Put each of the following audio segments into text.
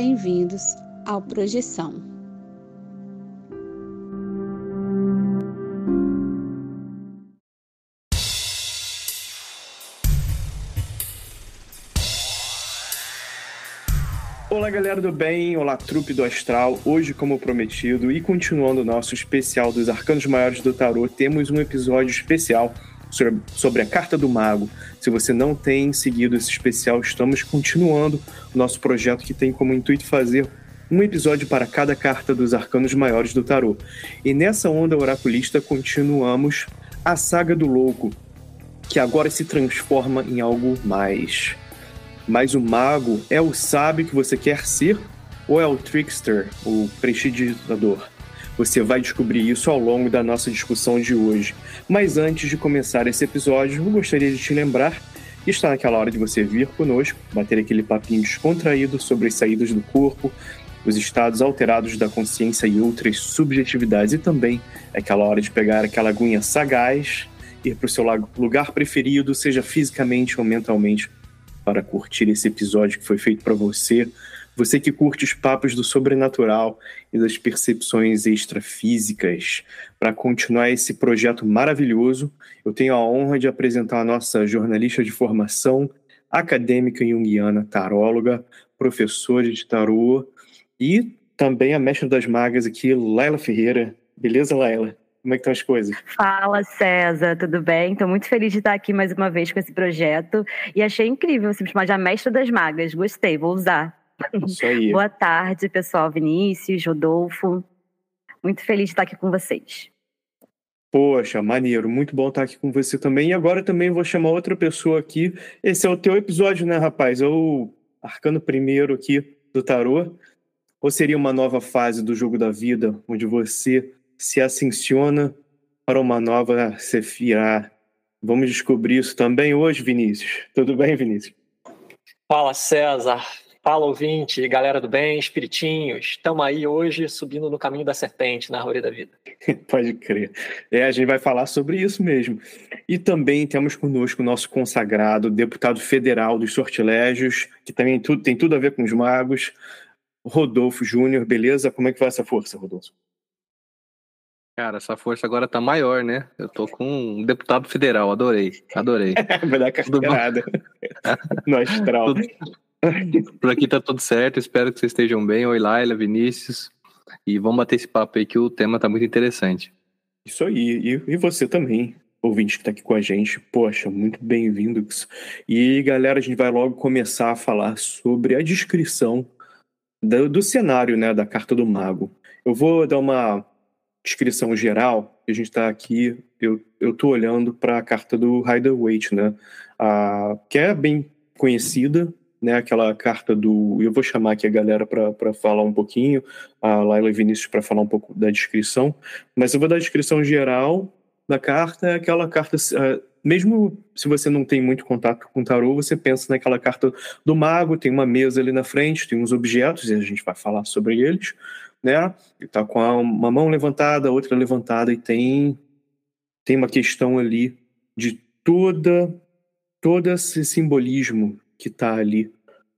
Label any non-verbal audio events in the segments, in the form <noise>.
bem-vindos ao Projeção. Olá, galera do bem, olá, trupe do Astral. Hoje, como prometido, e continuando o nosso especial dos Arcanos Maiores do Tarot, temos um episódio especial sobre a Carta do Mago. Se você não tem seguido esse especial, estamos continuando o nosso projeto que tem como intuito fazer um episódio para cada carta dos arcanos maiores do tarô. E nessa onda oraculista continuamos a saga do louco, que agora se transforma em algo mais. Mas o mago é o sábio que você quer ser ou é o trickster, o prestidigitador? Você vai descobrir isso ao longo da nossa discussão de hoje. Mas antes de começar esse episódio, eu gostaria de te lembrar que está naquela hora de você vir conosco, bater aquele papinho descontraído sobre as saídas do corpo, os estados alterados da consciência e outras subjetividades, e também é aquela hora de pegar aquela aguinha sagaz, ir para o seu lugar preferido, seja fisicamente ou mentalmente, para curtir esse episódio que foi feito para você você que curte os papos do sobrenatural e das percepções extrafísicas, para continuar esse projeto maravilhoso, eu tenho a honra de apresentar a nossa jornalista de formação, acadêmica junguiana, taróloga, professora de tarô e também a mestra das magas aqui, Laila Ferreira. Beleza, Laila? Como é que estão as coisas? Fala, César, tudo bem? Estou muito feliz de estar aqui mais uma vez com esse projeto e achei incrível você me chamar de a mestra das magas. Gostei, vou usar. <laughs> Isso aí. Boa tarde, pessoal. Vinícius, Rodolfo. Muito feliz de estar aqui com vocês. Poxa, maneiro. Muito bom estar aqui com você também. E agora também vou chamar outra pessoa aqui. Esse é o teu episódio, né, rapaz? É o Arcano Primeiro aqui do Tarô. Ou seria uma nova fase do jogo da vida, onde você se ascensiona para uma nova Sefirá? Vamos descobrir isso também hoje, Vinícius. Tudo bem, Vinícius? Fala, César. Fala, ouvinte, galera do bem, espiritinhos. Estamos aí hoje subindo no caminho da serpente, na árvore da vida. <laughs> Pode crer. É, a gente vai falar sobre isso mesmo. E também temos conosco o nosso consagrado, deputado federal dos sortilégios, que também tudo, tem tudo a ver com os magos, Rodolfo Júnior. Beleza? Como é que vai essa força, Rodolfo? Cara, essa força agora tá maior, né? Eu tô com um deputado federal, adorei, adorei. <laughs> vai dar carteirada <laughs> no astral. Tudo, <laughs> Por aqui tá tudo certo, espero que vocês estejam bem. Oi, Laila, Vinícius. E vamos bater esse papo aí que o tema tá muito interessante. Isso aí, e, e você também, ouvinte que tá aqui com a gente. Poxa, muito bem-vindos. E galera, a gente vai logo começar a falar sobre a descrição do, do cenário, né, da carta do mago. Eu vou dar uma descrição geral. A gente está aqui, eu, eu tô olhando para a carta do Rider Waite, né, a, que é bem conhecida, né, aquela carta do. Eu vou chamar aqui a galera para falar um pouquinho, a Laila e Vinícius para falar um pouco da descrição, mas eu vou dar a descrição geral da carta, é aquela carta. Uh, mesmo se você não tem muito contato com tarô, você pensa naquela carta do mago, tem uma mesa ali na frente, tem uns objetos, e a gente vai falar sobre eles, né? Ele tá com uma mão levantada, outra levantada, e tem, tem uma questão ali de toda todo esse simbolismo que está ali,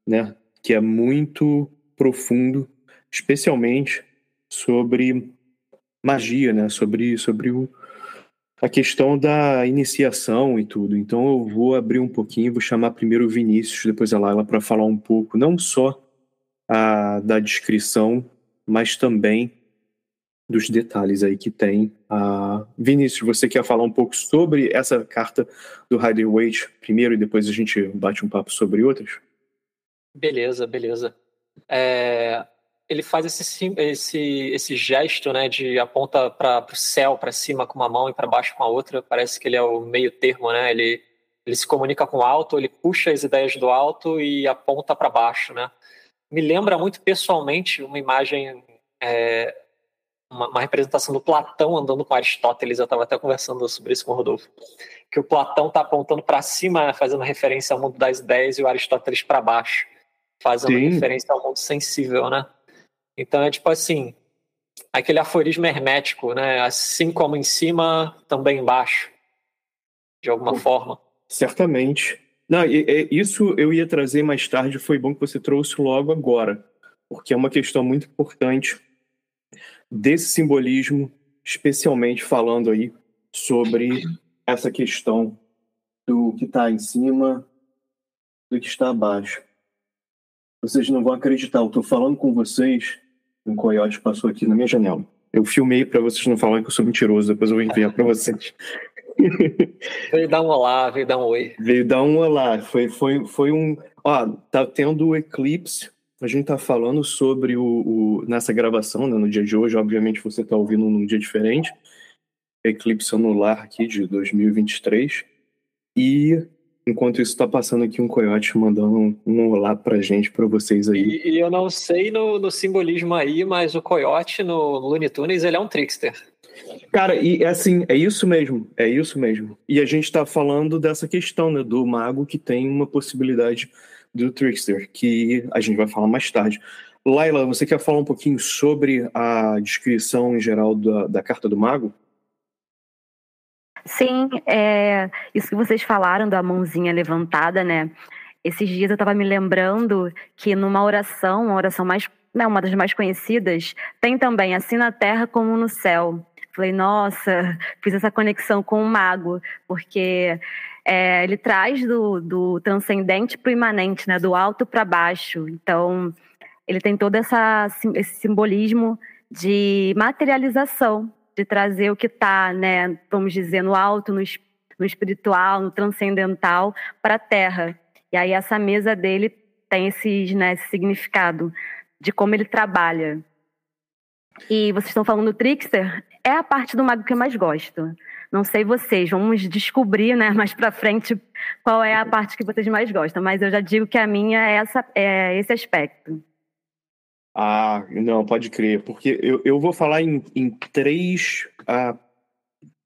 né? Que é muito profundo, especialmente sobre magia, né? Sobre, sobre o, a questão da iniciação e tudo. Então eu vou abrir um pouquinho, vou chamar primeiro o Vinícius, depois a Laila para falar um pouco, não só a, da descrição, mas também dos detalhes aí que tem. Uh, Vinícius, você quer falar um pouco sobre essa carta do Rider Waite primeiro e depois a gente bate um papo sobre outras? Beleza, beleza. É, ele faz esse, esse, esse gesto né, de aponta para o céu, para cima com uma mão e para baixo com a outra. Parece que ele é o meio termo, né? Ele, ele se comunica com o alto, ele puxa as ideias do alto e aponta para baixo, né? Me lembra muito pessoalmente uma imagem é, uma, uma, representação do Platão andando com Aristóteles. Eu estava até conversando sobre isso com o Rodolfo. Que o Platão está apontando para cima, fazendo referência ao mundo das ideias, e o Aristóteles para baixo, fazendo Sim. referência ao mundo sensível, né? Então é tipo assim, aquele aforismo hermético, né? Assim como em cima, também embaixo, de alguma forma. Certamente. Não, isso eu ia trazer mais tarde, foi bom que você trouxe logo agora porque é uma questão muito importante desse simbolismo, especialmente falando aí sobre essa questão do que está em cima do que está abaixo. Vocês não vão acreditar, eu estou falando com vocês, um coiote passou aqui na minha janela. Eu filmei para vocês não falarem que eu sou mentiroso, depois eu vou enviar para vocês. <laughs> veio dar um olá, veio dar um oi. Veio dar um olá. Foi, foi, foi um. Ó, tá tendo o eclipse. A gente tá falando sobre o, o nessa gravação, né, no dia de hoje. Obviamente você tá ouvindo num dia diferente. Eclipse anular aqui de 2023. E Enquanto isso, está passando aqui um coiote mandando um, um olá pra gente, para vocês aí. E, e, eu não sei no, no, simbolismo aí, mas o coiote no Looney Tunes, ele é um trickster. Cara, e é assim, é isso mesmo, é isso mesmo. E a gente está falando dessa questão, né, do mago que tem uma possibilidade do trickster, que a gente vai falar mais tarde. Laila, você quer falar um pouquinho sobre a descrição em geral da, da carta do mago? Sim, é, isso que vocês falaram da mãozinha levantada, né? Esses dias eu estava me lembrando que numa oração, uma oração mais, né, uma das mais conhecidas, tem também assim na terra como no céu. Falei, nossa, fiz essa conexão com o mago, porque é, ele traz do, do transcendente para o imanente, né, do alto para baixo. Então, ele tem todo essa, esse simbolismo de materialização de trazer o que está, né, vamos dizer, no alto, no, no espiritual, no transcendental, para a Terra. E aí essa mesa dele tem esses, né, esse significado de como ele trabalha. E vocês estão falando do trickster, é a parte do mago que eu mais gosto. Não sei vocês, vamos descobrir, né, mais para frente qual é a parte que vocês mais gostam, mas eu já digo que a minha é, essa, é esse aspecto. Ah, não, pode crer, porque eu, eu vou falar em, em três ah,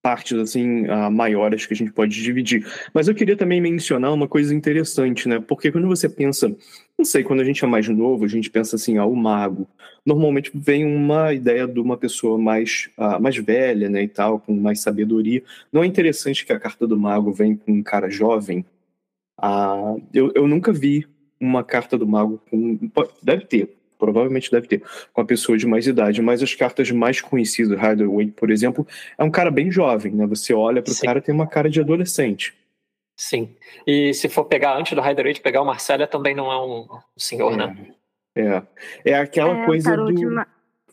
partes assim ah, maiores que a gente pode dividir. Mas eu queria também mencionar uma coisa interessante, né? Porque quando você pensa, não sei, quando a gente é mais novo, a gente pensa assim, ah, o mago. Normalmente vem uma ideia de uma pessoa mais, ah, mais velha, né, e tal, com mais sabedoria. Não é interessante que a carta do mago vem com um cara jovem? Ah, eu, eu nunca vi uma carta do mago com. Deve ter, provavelmente deve ter, com a pessoa de mais idade, mas as cartas mais conhecidas, Rider Waite, por exemplo, é um cara bem jovem, né? Você olha para o cara tem uma cara de adolescente. Sim. E se for pegar antes do Rider Waite, pegar o Marcelo também não é um senhor, é. né? É. É aquela é, coisa do.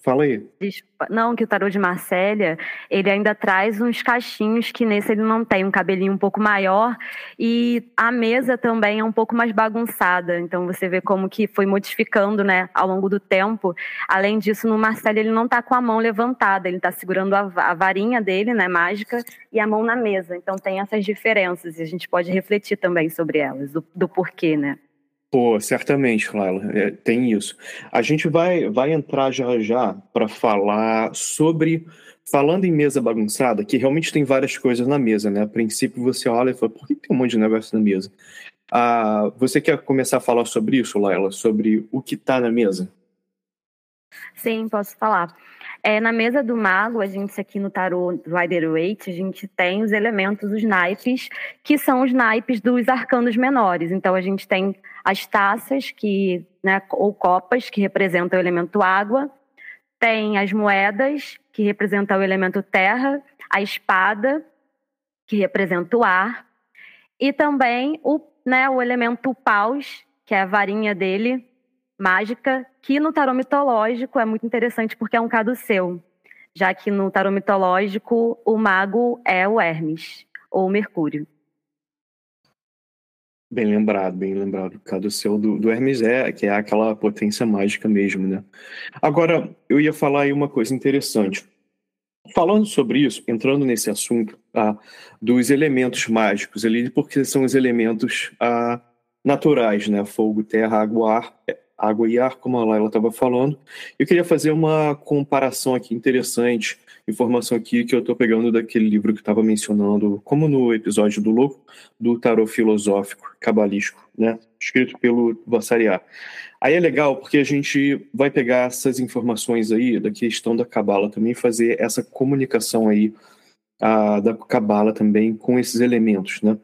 Fala aí. Desculpa. Não, que o tarô de Marcélia, ele ainda traz uns cachinhos que nesse ele não tem, um cabelinho um pouco maior e a mesa também é um pouco mais bagunçada. Então você vê como que foi modificando, né, ao longo do tempo. Além disso, no Marcélia ele não tá com a mão levantada, ele tá segurando a, a varinha dele, né, mágica, e a mão na mesa. Então tem essas diferenças e a gente pode refletir também sobre elas, do, do porquê, né? Pô, certamente, Laila, é, tem isso. A gente vai, vai entrar já já para falar sobre. Falando em mesa bagunçada, que realmente tem várias coisas na mesa, né? A princípio você olha e fala, por que tem um monte de negócio na mesa? Ah, você quer começar a falar sobre isso, Laila? Sobre o que está na mesa? Sim, posso falar. É, na mesa do mago, a gente aqui no tarô Rider-Waite, a gente tem os elementos, os naipes, que são os naipes dos arcanos menores. Então a gente tem as taças que, né, ou copas que representam o elemento água, tem as moedas que representam o elemento terra, a espada que representa o ar. E também o, né, o elemento paus, que é a varinha dele, mágica, que no tarô mitológico é muito interessante porque é um caduceu, já que no tarô mitológico o mago é o Hermes, ou Mercúrio. Bem lembrado, bem lembrado. O caduceu do, do Hermes é, que é aquela potência mágica mesmo, né? Agora, eu ia falar aí uma coisa interessante. Falando sobre isso, entrando nesse assunto ah, dos elementos mágicos ali, porque são os elementos ah, naturais, né? Fogo, terra, água, ar água e ar, como a Laila estava falando. Eu queria fazer uma comparação aqui interessante, informação aqui que eu estou pegando daquele livro que estava mencionando, como no episódio do Louco, do tarot filosófico, cabalístico, né? escrito pelo Vassariar. Aí é legal porque a gente vai pegar essas informações aí da questão da cabala também, fazer essa comunicação aí a, da cabala também com esses elementos, né?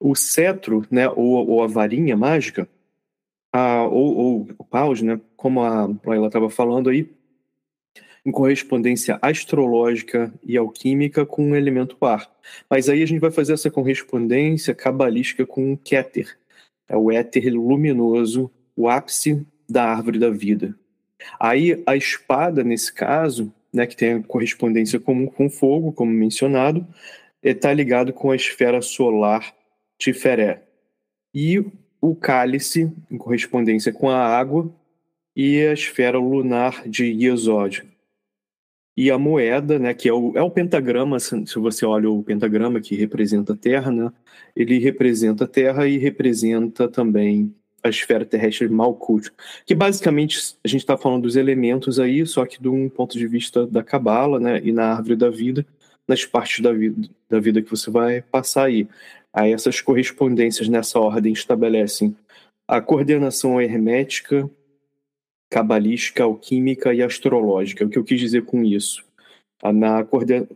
O cetro, né, ou, ou a varinha mágica, a, ou, ou o paus, né, como a Laila estava falando aí, em correspondência astrológica e alquímica com o elemento ar. Mas aí a gente vai fazer essa correspondência cabalística com o Keter, é o éter luminoso, o ápice da árvore da vida. Aí a espada, nesse caso, né, que tem correspondência com, com fogo, como mencionado, está ligado com a esfera solar Tiferé. E o cálice, em correspondência com a água, e a esfera lunar de Iesod. E a moeda, né, que é o, é o pentagrama, se, você olha o pentagrama que representa a Terra, né, ele representa a Terra e representa também a esfera terrestre Malkuth, que basicamente a gente está falando dos elementos aí, só que de um ponto de vista da Cabala, né, e na árvore da vida, nas partes da vida, da vida que você vai passar aí. Aí essas correspondências nessa ordem estabelecem a coordenação hermética, cabalística, alquímica e astrológica. O que eu quis dizer com isso? Na,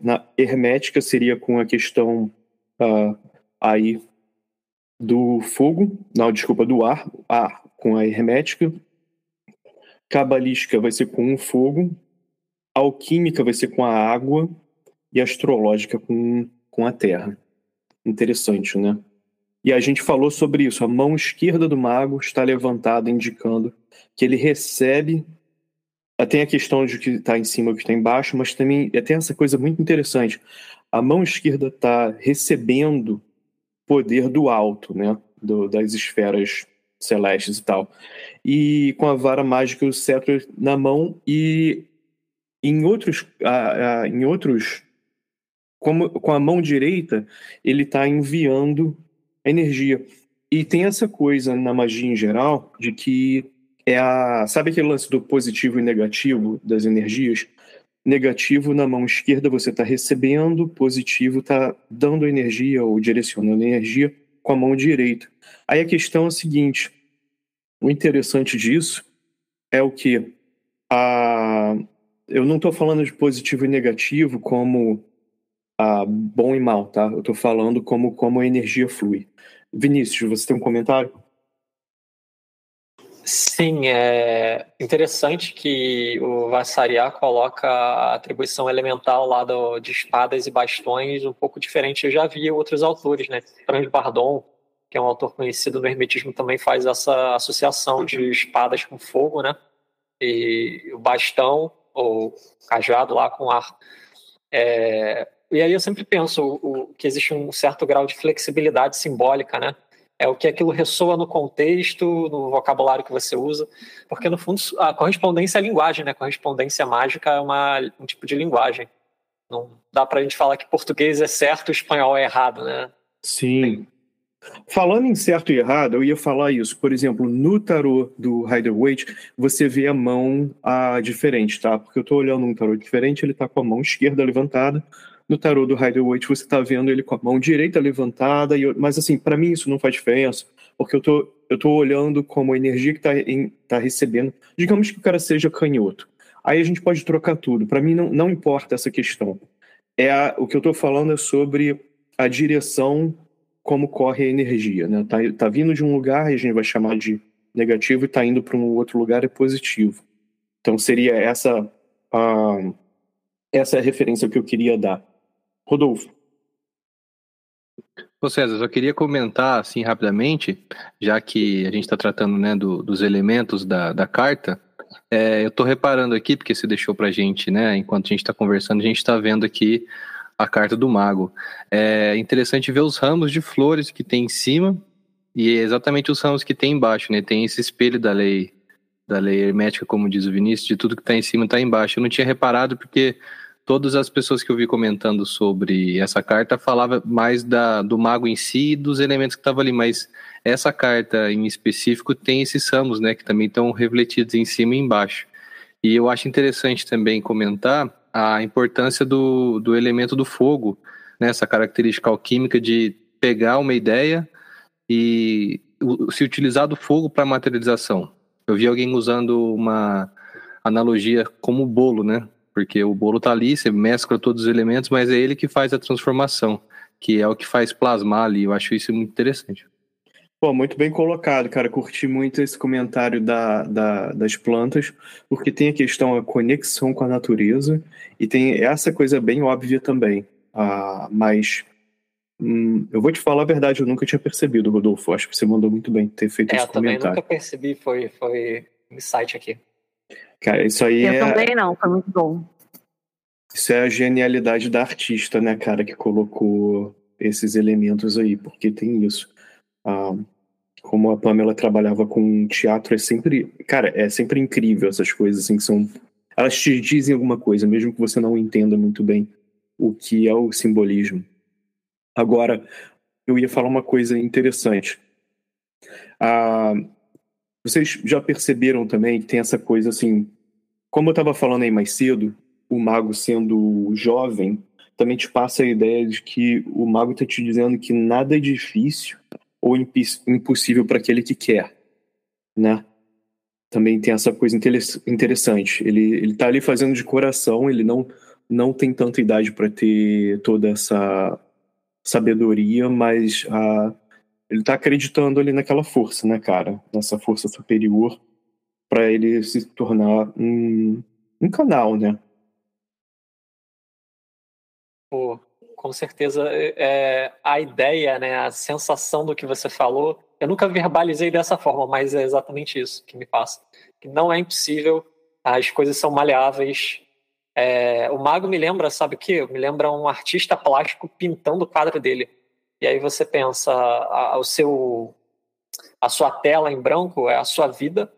na hermética seria com a questão uh, aí do fogo, não, desculpa, do ar, ar com a hermética, cabalística vai ser com o fogo, alquímica vai ser com a água e astrológica com, com a terra. Interessante, né? E a gente falou sobre isso. A mão esquerda do mago está levantada, indicando que ele recebe. Tem a questão de que está em cima e que está embaixo, mas também tem essa coisa muito interessante. A mão esquerda está recebendo poder do alto, né? Do, das esferas celestes e tal. E com a vara mágica e o cetro na mão e em outros, em outros com a mão direita, ele está enviando energia. E tem essa coisa na magia em geral de que é a. Sabe aquele lance do positivo e negativo das energias? Negativo na mão esquerda você está recebendo, positivo está dando energia ou direcionando energia com a mão direita. Aí a questão é a seguinte: o interessante disso é o que a, eu não estou falando de positivo e negativo como a bom e mal, tá? Eu estou falando como, como a energia flui. Vinícius, você tem um comentário? Sim, é interessante que o Vassariá coloca a atribuição elemental lá do, de espadas e bastões um pouco diferente. Eu já vi outros autores, né? Transbardon, que é um autor conhecido no Hermetismo, também faz essa associação de espadas com fogo, né? E o bastão, ou cajado lá com ar. É, e aí eu sempre penso o, o, que existe um certo grau de flexibilidade simbólica, né? É o que aquilo ressoa no contexto, no vocabulário que você usa, porque no fundo a correspondência é a linguagem, né? A correspondência mágica é uma, um tipo de linguagem. Não dá para a gente falar que português é certo, espanhol é errado, né? Sim. Falando em certo e errado, eu ia falar isso. Por exemplo, no tarô do Rider-Waite, você vê a mão ah, diferente, tá? Porque eu estou olhando um tarô diferente, ele está com a mão esquerda levantada, no tarô do Rider-Waite você está vendo ele com a mão direita levantada, e, mas assim, para mim isso não faz diferença, porque eu tô, eu tô olhando como a energia que está tá recebendo. Digamos que o cara seja canhoto. Aí a gente pode trocar tudo. Para mim não, não importa essa questão. É a, o que eu estou falando é sobre a direção como corre a energia, né? Tá, tá vindo de um lugar e a gente vai chamar de negativo e tá indo para um outro lugar é positivo. Então seria essa a, essa é a referência que eu queria dar. Rodolfo. Ô César, só queria comentar assim rapidamente, já que a gente está tratando né, do, dos elementos da, da carta, é, eu estou reparando aqui, porque você deixou para a gente, né, enquanto a gente está conversando, a gente está vendo aqui a carta do mago. É interessante ver os ramos de flores que tem em cima e exatamente os ramos que tem embaixo, né? Tem esse espelho da lei da lei hermética, como diz o Vinícius, de tudo que está em cima está embaixo. Eu não tinha reparado porque todas as pessoas que eu vi comentando sobre essa carta falava mais da, do mago em si e dos elementos que estavam ali, mas essa carta em específico tem esses ramos, né, que também estão refletidos em cima e embaixo. E eu acho interessante também comentar a importância do, do elemento do fogo, né, essa característica alquímica de pegar uma ideia e se utilizar do fogo para materialização. Eu vi alguém usando uma analogia como bolo, né? Porque o bolo tá ali, você mescla todos os elementos, mas é ele que faz a transformação, que é o que faz plasmar ali. Eu acho isso muito interessante. Pô, muito bem colocado, cara. Curti muito esse comentário da, da, das plantas, porque tem a questão, a conexão com a natureza, e tem essa coisa bem óbvia também. Ah, mas hum, eu vou te falar a verdade, eu nunca tinha percebido, Rodolfo. Acho que você mandou muito bem ter feito é, esse comentário. Eu também nunca percebi, foi, foi insight aqui. Cara, isso aí eu é... também não, foi muito bom. Isso é a genialidade da artista, né, cara, que colocou esses elementos aí, porque tem isso. Ah, como a Pamela trabalhava com teatro, é sempre. Cara, é sempre incrível essas coisas, assim, que são. Elas te dizem alguma coisa, mesmo que você não entenda muito bem o que é o simbolismo. Agora, eu ia falar uma coisa interessante. Ah, vocês já perceberam também que tem essa coisa assim. Como eu estava falando aí mais cedo, o mago sendo jovem, também te passa a ideia de que o mago está te dizendo que nada é difícil ou impossível para aquele que quer, né? Também tem essa coisa interessante. Ele ele está ali fazendo de coração, ele não não tem tanta idade para ter toda essa sabedoria, mas a, ele está acreditando ali naquela força, né, cara? Nessa força superior para ele se tornar um, um canal, né? Pô, com certeza é, a ideia, né, a sensação do que você falou, eu nunca verbalizei dessa forma, mas é exatamente isso que me passa. Que não é impossível, as coisas são maleáveis. É, o mago me lembra, sabe o que? Me lembra um artista plástico pintando o quadro dele. E aí você pensa, a, o seu, a sua tela em branco é a sua vida,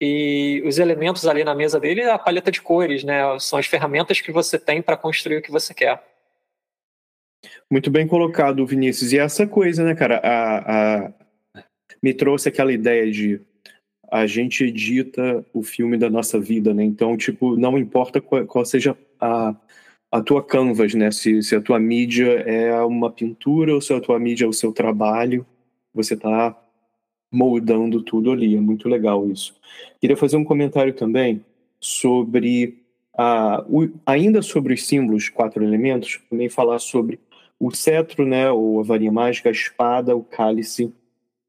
e os elementos ali na mesa dele é a paleta de cores, né? São as ferramentas que você tem para construir o que você quer. Muito bem colocado, Vinícius. E essa coisa, né, cara? A, a... Me trouxe aquela ideia de a gente edita o filme da nossa vida, né? Então, tipo, não importa qual, qual seja a, a tua canvas, né? Se, se a tua mídia é uma pintura ou se a tua mídia é o seu trabalho, você está moldando tudo ali. É muito legal isso. Queria fazer um comentário também sobre a, o, ainda sobre os símbolos, quatro elementos, também falar sobre o cetro, né, ou a varinha mágica, a espada, o cálice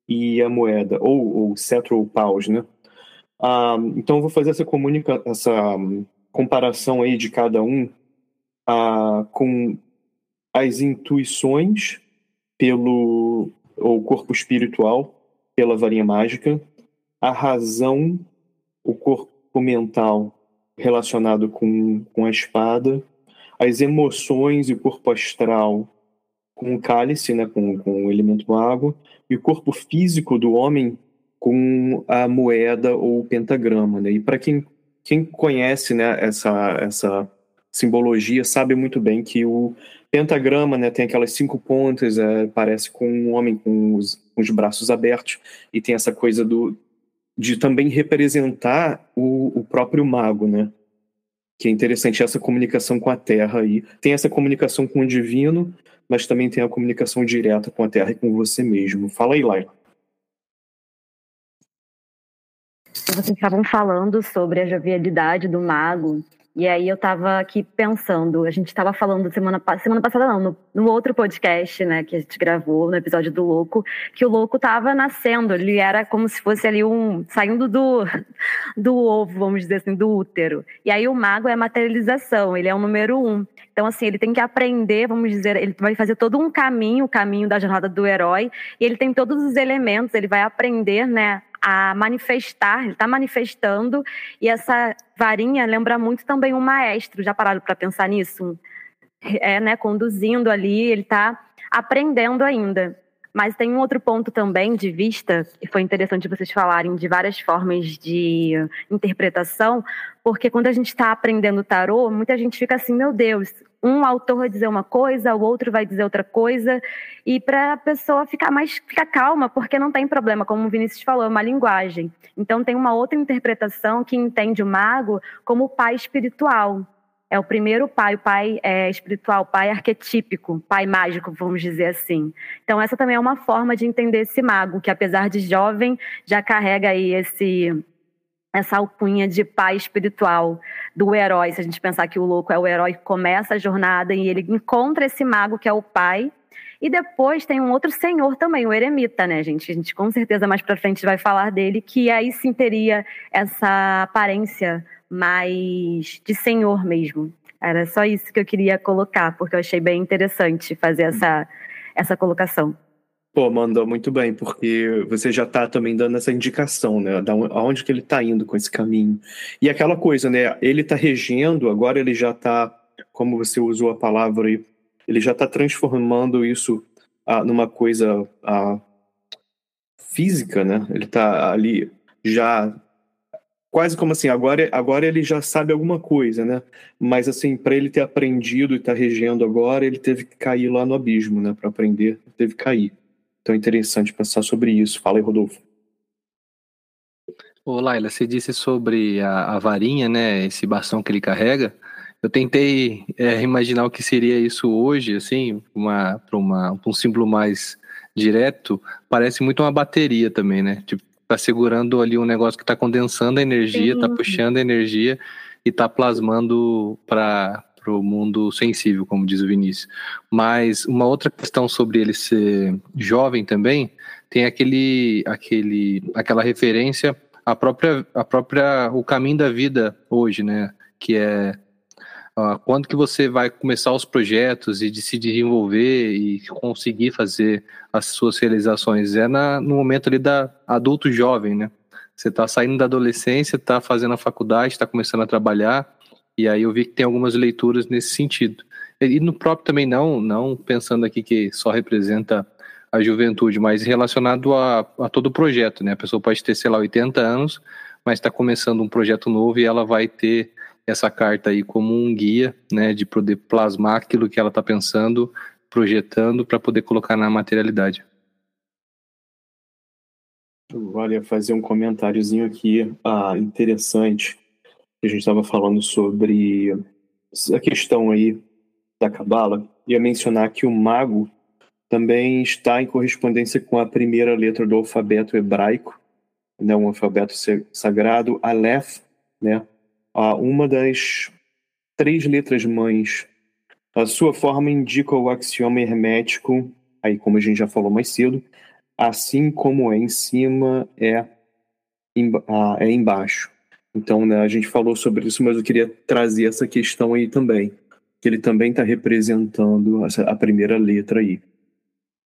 e a moeda, ou o cetro ou paus, né? Ah, então vou fazer essa comunica essa um, comparação aí de cada um ah, com as intuições pelo ou corpo espiritual pela varinha mágica, a razão, o corpo mental relacionado com, com a espada, as emoções e o corpo astral com o cálice, né, com, com o elemento água, e o corpo físico do homem com a moeda ou o pentagrama. Né? E para quem, quem conhece né, essa, essa simbologia, sabe muito bem que o pentagrama né, tem aquelas cinco pontas, é, parece com um homem com os, com os braços abertos, e tem essa coisa do, de também representar o, o próprio mago, né? Que é interessante essa comunicação com a Terra aí. Tem essa comunicação com o divino, mas também tem a comunicação direta com a Terra e com você mesmo. Fala aí, Laila. Vocês estavam falando sobre a jovialidade do mago e aí eu estava aqui pensando, a gente estava falando semana, semana passada, não, no, no, outro podcast, né, que a gente gravou, no episódio do Louco, que o Louco estava nascendo, ele era como se fosse ali um, saindo do, do ovo, vamos dizer assim, do útero. E aí o mago é a materialização, ele é o número um. Então, assim, ele tem que aprender, vamos dizer, ele vai fazer todo um caminho, o caminho da jornada do herói, e ele tem todos os elementos, ele vai aprender, né, a manifestar, ele está manifestando, e essa varinha lembra muito também um maestro, já pararam para pensar nisso? É, né, conduzindo ali, ele está aprendendo ainda. Mas tem um outro ponto também de vista, que foi interessante vocês falarem de várias formas de interpretação, porque quando a gente está aprendendo tarô, muita gente fica assim, meu Deus, um autor vai dizer uma coisa, o outro vai dizer outra coisa, e para a pessoa ficar mais ficar calma, porque não tem problema, como o Vinícius falou, é uma linguagem. Então tem uma outra interpretação que entende o mago como o pai espiritual é o primeiro pai, o pai é, espiritual, o pai arquetípico, pai mágico, vamos dizer assim. Então essa também é uma forma de entender esse mago, que apesar de jovem, já carrega aí esse essa alcunha de pai espiritual do herói. Se a gente pensar que o louco é o herói que começa a jornada e ele encontra esse mago que é o pai, E depois tem um outro senhor também, o eremita, né, gente? A gente com certeza mais para frente vai falar dele, que aí sim teria essa aparência mais de senhor mesmo. Era só isso que eu queria colocar, porque eu achei bem interessante fazer essa, essa colocação. Pô, mandou muito bem, porque você já está também dando essa indicação, né? Da aonde que ele está indo com esse caminho. E aquela coisa, né? Ele está regendo, agora ele já está, como você usou a palavra aí, ele já está transformando isso ah, numa coisa ah, física, né? Ele está ali já quase como assim, agora, agora ele já sabe alguma coisa, né? Mas assim, para ele ter aprendido e estar tá regendo agora, ele teve que cair lá no abismo, né? Para aprender, teve que cair. Então é interessante pensar sobre isso. Fala aí, Rodolfo. Ô, Laila, você disse sobre a, a varinha, né? Esse bastão que ele carrega. Eu tentei é, imaginar o que seria isso hoje, assim, uma, para uma, um símbolo mais direto. Parece muito uma bateria também, né? Tipo, tá segurando ali um negócio que está condensando a energia, está puxando a energia e está plasmando para o mundo sensível, como diz o Vinícius. Mas uma outra questão sobre ele ser jovem também tem aquele, aquele, aquela referência à própria, à própria o caminho da vida hoje, né? Que é Uh, quando que você vai começar os projetos e de se desenvolver e conseguir fazer as suas realizações? É na, no momento ali da adulto jovem, né? Você está saindo da adolescência, está fazendo a faculdade, está começando a trabalhar, e aí eu vi que tem algumas leituras nesse sentido. E no próprio também não, não pensando aqui que só representa a juventude, mas relacionado a, a todo o projeto, né? A pessoa pode ter, sei lá, 80 anos, mas está começando um projeto novo e ela vai ter essa carta aí como um guia, né, de poder plasmar aquilo que ela está pensando, projetando para poder colocar na materialidade. Olha, fazer um comentáriozinho aqui ah, interessante. A gente estava falando sobre a questão aí da cabala. Ia mencionar que o mago também está em correspondência com a primeira letra do alfabeto hebraico, né, um alfabeto sagrado, Aleph, né, uma das três letras mães. A sua forma indica o axioma hermético, aí como a gente já falou mais cedo, assim como é em cima, é, é embaixo. Então, né, a gente falou sobre isso, mas eu queria trazer essa questão aí também, que ele também está representando a primeira letra aí.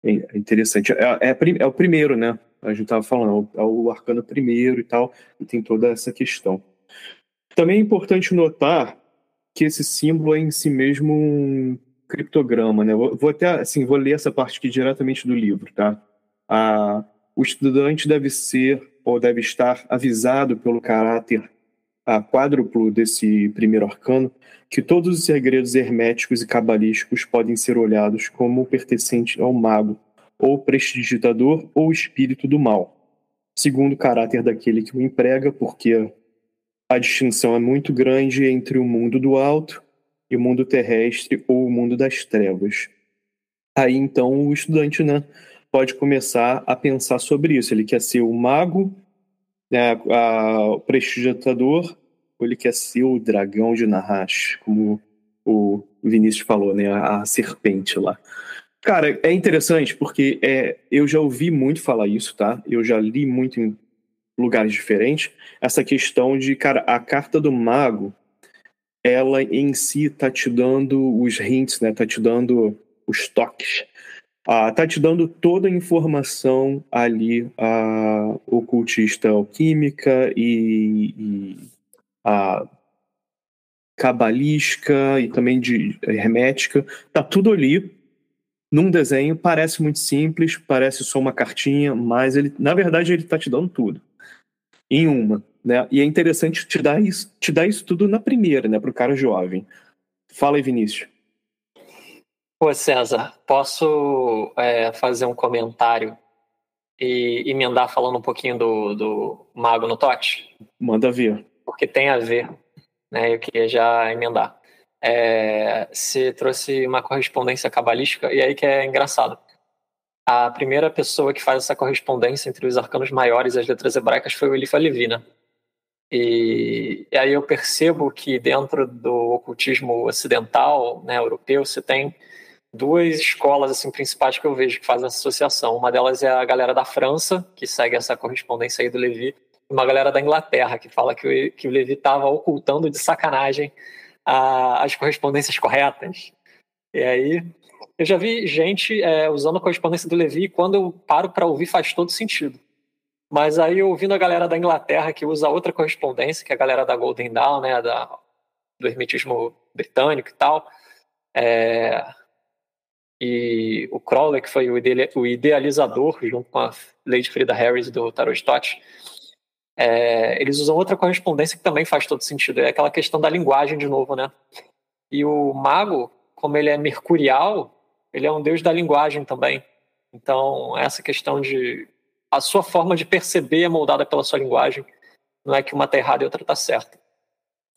É interessante. É, é, é, o primeiro, né? A gente estava falando, é o arcano primeiro e tal, e tem toda essa questão. Também é importante notar que esse símbolo é em si mesmo um criptograma, né? Vou até assim, vou ler essa parte aqui diretamente do livro, tá? Ah, o estudante deve ser ou deve estar avisado pelo caráter a quádruplo desse primeiro arcano que todos os segredos herméticos e cabalísticos podem ser olhados como pertencentes ao mago, ou prestidigitador, ou espírito do mal, segundo o caráter daquele que o emprega, porque a distinção é muito grande entre o mundo do alto e o mundo terrestre ou o mundo das trevas. Aí então o estudante né, pode começar a pensar sobre isso. Ele quer ser o mago, né, a, o prestigiatador, ou ele quer ser o dragão de Nahash, como o Vinícius falou, né, a, a serpente lá. Cara, é interessante porque é, eu já ouvi muito falar isso, tá? Eu já li muito em lugares diferentes, essa questão de, cara, a carta do mago, ela em si tá te dando os hints, né? Tá te dando os toques. Ah, tá te dando toda a informação ali, a ocultista alquímica e, e a cabalística e também de hermética, tá tudo ali num desenho, parece muito simples, parece só uma cartinha, mas ele, na verdade, ele tá te dando tudo em uma. Né? E é interessante te dar isso, te dar isso tudo na primeira, né, para o cara jovem. Fala aí, Vinícius. Pô, César, posso é, fazer um comentário e emendar falando um pouquinho do, do Mago no Tote? Manda ver. Porque tem a ver, né? Eu queria já emendar. É, você trouxe uma correspondência cabalística, e aí que é engraçado a primeira pessoa que faz essa correspondência entre os arcanos maiores e as letras hebraicas foi o Elifa Levi, né? E, e, aí eu percebo que dentro do ocultismo ocidental, né, europeu, você tem duas escolas assim principais que eu vejo que fazem essa associação. Uma delas é a galera da França, que segue essa correspondência aí do Levi, e uma galera da Inglaterra, que fala que o, que o Levi estava ocultando de sacanagem a, as correspondências corretas. E aí, eu já vi gente é, usando a correspondência do Levi e quando eu paro para ouvir faz todo sentido. Mas aí, ouvindo a galera da Inglaterra que usa outra correspondência, que é a galera da Golden Dawn, né, da, do hermetismo britânico e tal, é, e o Crowley, que foi o idealizador, junto com a Lady Frida Harris do Tarot Tot, é, eles usam outra correspondência que também faz todo sentido, é aquela questão da linguagem de novo, né? E o mago, como ele é mercurial, ele é um deus da linguagem também. Então, essa questão de a sua forma de perceber é moldada pela sua linguagem, não é que uma está errada e outra está certa.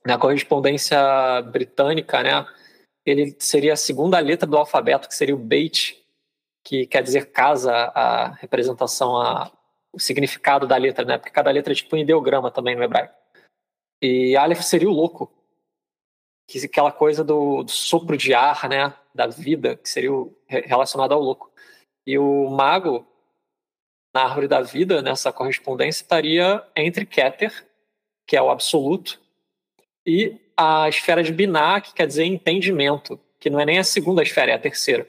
Na correspondência britânica, né, ele seria a segunda letra do alfabeto, que seria o Beit, que quer dizer casa, a representação, a, o significado da letra, né? Porque cada letra é tipo um ideograma também no hebraico. E Aleph seria o louco, que aquela coisa do, do, sopro de ar, né? Da vida, que seria o, relacionado ao louco. E o mago, na árvore da vida, nessa correspondência, estaria entre Keter, que é o absoluto, e a esfera de Binah, que quer dizer entendimento, que não é nem a segunda esfera, é a terceira.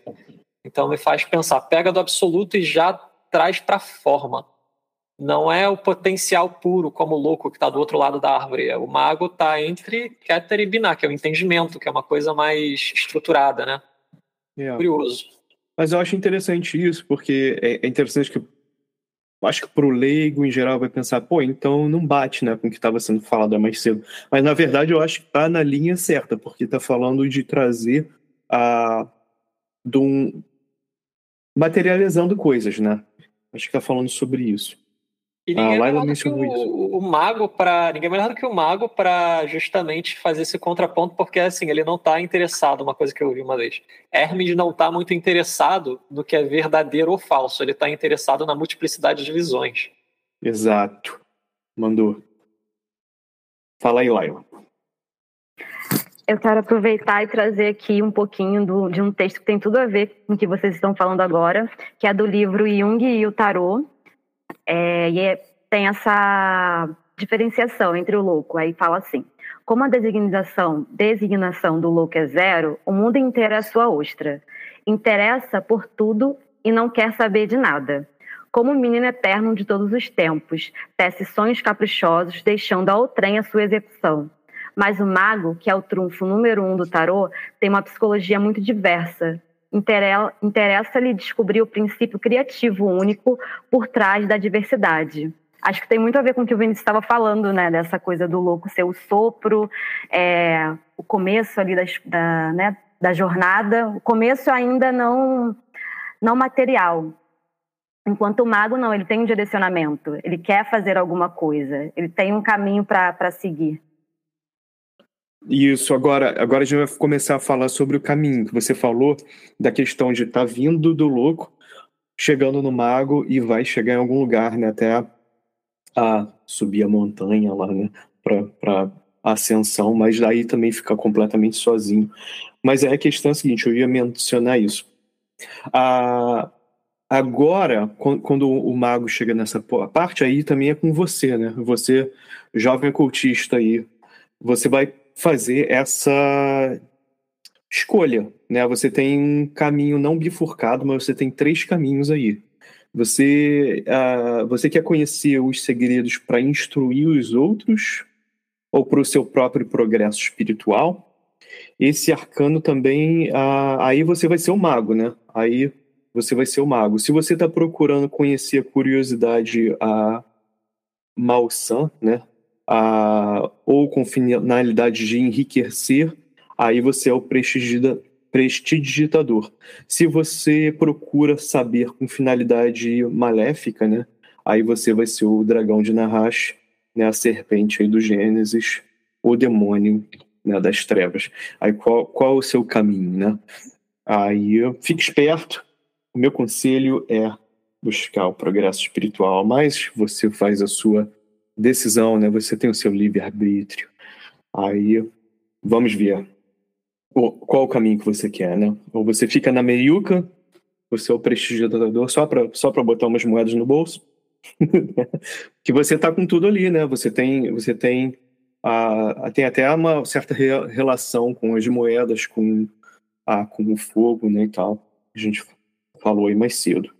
Então me faz pensar, pega do absoluto e já traz para a forma. Não é o potencial puro, como o louco que está do outro lado da árvore. O mago está entre Keter e Binah, que é o entendimento, que é uma coisa mais estruturada, né? É. Curioso. Mas eu acho interessante isso, porque é, é interessante que acho que para o leigo em geral vai pensar, pô, então não bate né, com o que estava sendo falado mais cedo. Mas na verdade eu acho que está na linha certa, porque está falando de trazer a. de um, materializando coisas, né? Acho que está falando sobre isso. E ninguém ah, Laila mencionou o, isso. O, mago para ninguém melhor do que o mago para justamente fazer esse contraponto, porque assim ele não está interessado. Uma coisa que eu ouvi uma vez, Hermes não está muito interessado no que é verdadeiro ou falso. Ele está interessado na multiplicidade de visões. Exato. Mandou. Fala aí, Laila. Eu quero aproveitar e trazer aqui um pouquinho do, de um texto que tem tudo a ver com o que vocês estão falando agora, que é do livro Jung e o Tarot, é, e é, tem essa diferenciação entre o louco. Aí fala assim: como a designação, designação do louco é zero, o mundo inteiro é sua ostra. Interessa por tudo e não quer saber de nada. Como o menino eterno de todos os tempos, tece sonhos caprichosos, deixando a outrem a sua execução. Mas o mago, que é o trunfo número um do tarô, tem uma psicologia muito diversa, interessa-lhe descobrir o princípio criativo único por trás da diversidade. Acho que tem muito a ver com o que o Vinícius estava falando, né? Dessa coisa do louco ser o sopro, é, o começo ali das, da, né, da jornada, o começo ainda não, não material. Enquanto o mago, não, ele tem um direcionamento, ele quer fazer alguma coisa, ele tem um caminho para seguir. Isso, agora, agora a gente vai começar a falar sobre o caminho que você falou, da questão de estar tá vindo do louco, chegando no mago e vai chegar em algum lugar, né? Até a, subir a montanha lá, né? Para ascensão, mas daí também fica completamente sozinho. Mas é a questão seguinte, eu ia mencionar isso. A, agora, quando o mago chega nessa parte, aí também é com você, né? Você, jovem cultista aí, você vai fazer essa escolha, né? Você tem um caminho não bifurcado, mas você tem três caminhos aí. Você, uh, você quer conhecer os segredos para instruir os outros ou para o seu próprio progresso espiritual? Esse arcano também, uh, aí você vai ser o mago, né? Aí você vai ser o mago. Se você está procurando conhecer a curiosidade a malsã, né? A, ou com finalidade de enriquecer, aí você é o prestidigitador. Se você procura saber com finalidade maléfica, né, aí você vai ser o dragão de Nahash, né, a serpente aí do Gênesis, o demônio né, das trevas. Aí qual, qual o seu caminho, né? Aí fique esperto. O meu conselho é buscar o progresso espiritual, mas você faz a sua decisão, né? Você tem o seu livre-arbítrio. Aí, vamos ver. qual o caminho que você quer, né? Ou você fica na meiuca, você é o prestigiador só para só botar umas moedas no bolso, <laughs> que você está com tudo ali, né? Você tem, você tem, a, tem até uma certa re, relação com as moedas, com, a, com o fogo, né, e tal. A gente falou aí mais cedo.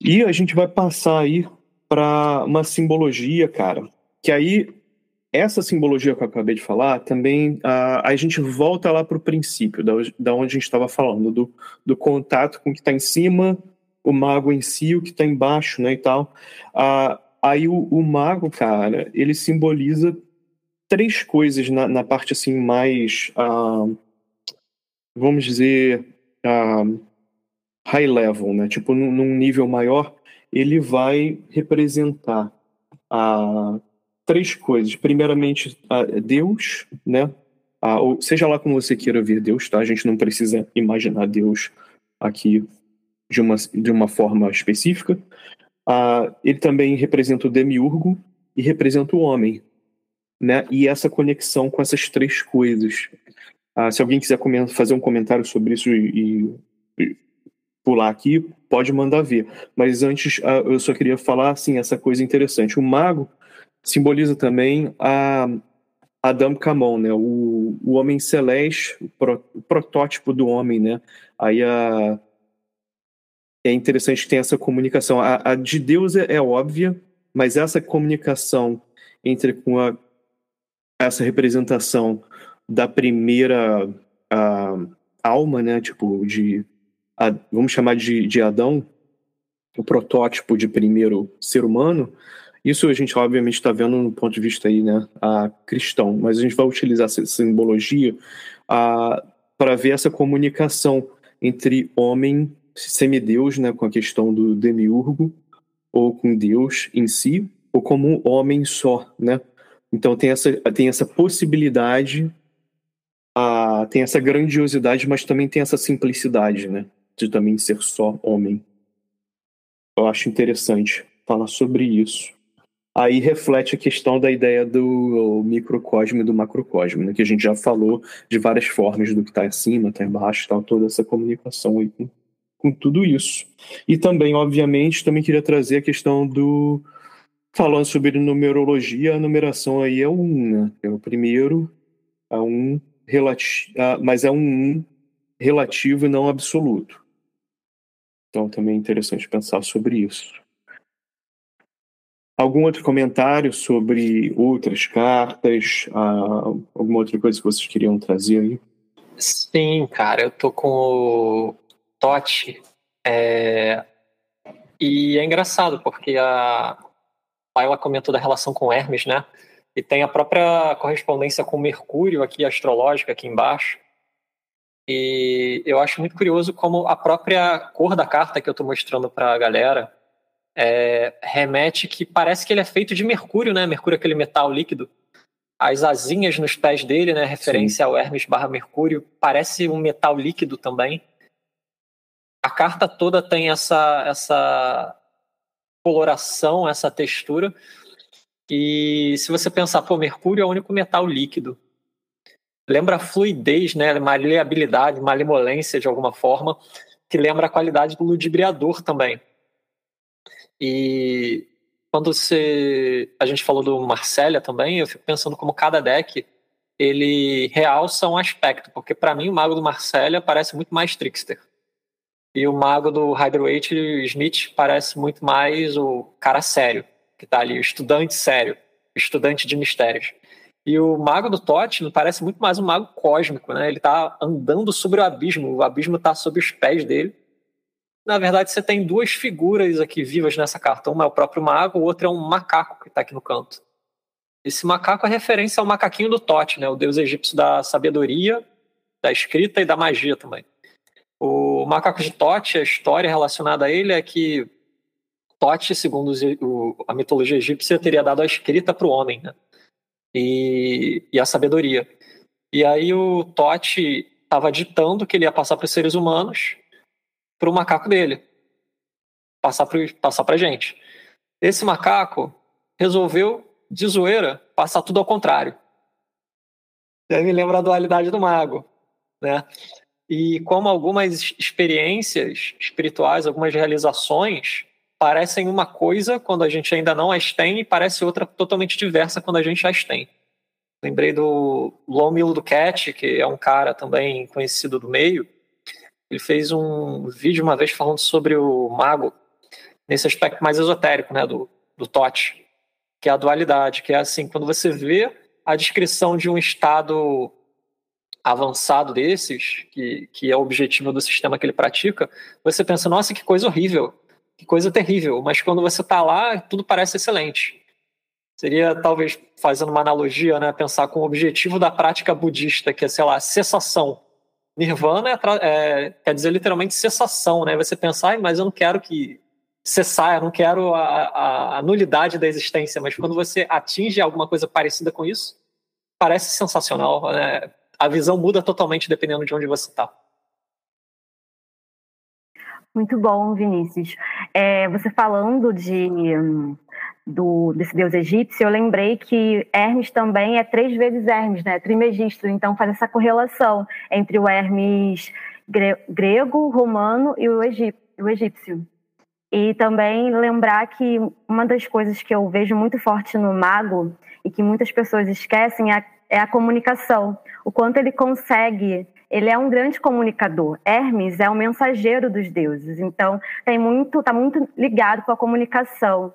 E a gente vai passar aí para uma simbologia, cara, que aí essa simbologia que eu acabei de falar também a, a gente volta lá para o princípio, da, da onde a gente estava falando, do, do contato com o que está em cima, o mago em si, o que está embaixo, né, e tal. Ah, aí o, o, mago, cara, ele simboliza três coisas na, na parte assim mais, ah, vamos dizer, ah, high level, né? Tipo, num, num nível maior, ele vai representar a três coisas. Primeiramente, a Deus, né? A, ou seja lá como você queira ver Deus, tá? A gente não precisa imaginar Deus aqui de uma, de uma forma específica. Ele também representa o demiurgo e representa o homem, né? E essa conexão com essas três coisas. Ah, se alguém quiser fazer um comentário sobre isso e pular aqui, pode mandar ver. Mas antes, ah, eu só queria falar assim essa coisa interessante. O mago simboliza também a Adam Camon, né? O, o homem celeste, o, pro, o protótipo do homem, né? Aí a é interessante que tem essa comunicação. A, a de Deus é, é, óbvia, mas essa comunicação entre com a, essa representação da primeira a, alma, né? Tipo, de. Vamos chamar de, de Adão, o protótipo de primeiro ser humano. Isso a gente, obviamente, está vendo no ponto de vista aí, né, a cristão, mas a gente vai utilizar essa simbologia para ver essa comunicação entre homem semideus, né, com a questão do demiurgo, ou com Deus em si, ou como homem só, né? Então tem essa, tem essa possibilidade, a, tem essa grandiosidade, mas também tem essa simplicidade, né? De também ser só homem. Eu acho interessante falar sobre isso. Aí reflete a questão da ideia do microcosmo e do macrocosmo, né? que a gente já falou de várias formas do que está acima, está embaixo, tal, toda essa comunicação aí com com tudo isso. E também, obviamente, também queria trazer a questão do. Falando sobre numerologia, a numeração aí é um, né? É o primeiro, é um relativo, mas é um relativo e não absoluto. Então também é interessante pensar sobre isso. Algum outro comentário sobre outras cartas? Ah, alguma outra coisa que vocês queriam trazer aí? Sim, cara, eu tô com Totti. É... E é engraçado, porque a ela comentou da relação com Hermes, né? E tem a própria correspondência com Mercúrio aqui, astrológica, aqui embaixo. E eu acho muito curioso como a própria cor da carta que eu estou mostrando para a galera é, remete que parece que ele é feito de mercúrio, né? Mercúrio é aquele metal líquido. As asinhas nos pés dele, né? Referência Sim. ao Hermes barra Mercúrio, parece um metal líquido também a carta toda tem essa, essa coloração, essa textura. E se você pensar, pô, Mercúrio é o único metal líquido. Lembra fluidez, né? Maleabilidade, malemolência de alguma forma, que lembra a qualidade do ludibriador também. E quando você, a gente falou do Marcélia também, eu fico pensando como cada deck ele realça um aspecto, porque para mim o mago do Marcélia parece muito mais trickster. E o mago do Hyderweight Smith parece muito mais o cara sério, que está ali, o estudante sério, estudante de mistérios. E o mago do Totem parece muito mais um mago cósmico, né? Ele está andando sobre o abismo, o abismo está sob os pés dele. Na verdade, você tem duas figuras aqui vivas nessa carta. Uma é o próprio mago, o outro é um macaco que está aqui no canto. Esse macaco é referência ao macaquinho do Tote, né? O deus egípcio da sabedoria, da escrita e da magia também. O macaco de Tote, a história relacionada a ele é que Tote, segundo a mitologia egípcia, teria dado a escrita para o homem né? E, e a sabedoria. E aí o Tote estava ditando que ele ia passar para os seres humanos para o macaco dele, passar para passar a gente. Esse macaco resolveu, de zoeira, passar tudo ao contrário. Me lembra a dualidade do mago. né? E como algumas experiências espirituais, algumas realizações parecem uma coisa quando a gente ainda não as tem e parece outra totalmente diversa quando a gente as tem. Lembrei do Lomilo Duquette, que é um cara também conhecido do meio. Ele fez um vídeo uma vez falando sobre o mago, nesse aspecto mais esotérico, né, do, do Tote, que é a dualidade, que é assim, quando você vê a descrição de um estado avançado desses, que, que é o objetivo do sistema que ele pratica, você pensa, nossa, que coisa horrível, que coisa terrível, mas quando você está lá, tudo parece excelente. Seria, talvez, fazendo uma analogia, né, pensar com o objetivo da prática budista, que é, sei lá, cessação. Nirvana é, é, quer dizer literalmente cessação, né? Você pensar, mas eu não quero que cessar, eu não quero a, a, a, nulidade da existência, mas quando você atinge alguma coisa parecida com isso, parece sensacional. Né? A visão muda totalmente dependendo de onde você está. Muito bom, Vinícius. É, você falando de do, desse deus egípcio, eu lembrei que Hermes também é três vezes Hermes, né? Trimegistro. Então faz essa correlação entre o Hermes gre grego, romano e o, o egípcio. E também lembrar que uma das coisas que eu vejo muito forte no mago e que muitas pessoas esquecem é a, é a comunicação. O quanto ele consegue ele é um grande comunicador. Hermes é o mensageiro dos deuses, então tem muito, está muito ligado com a comunicação.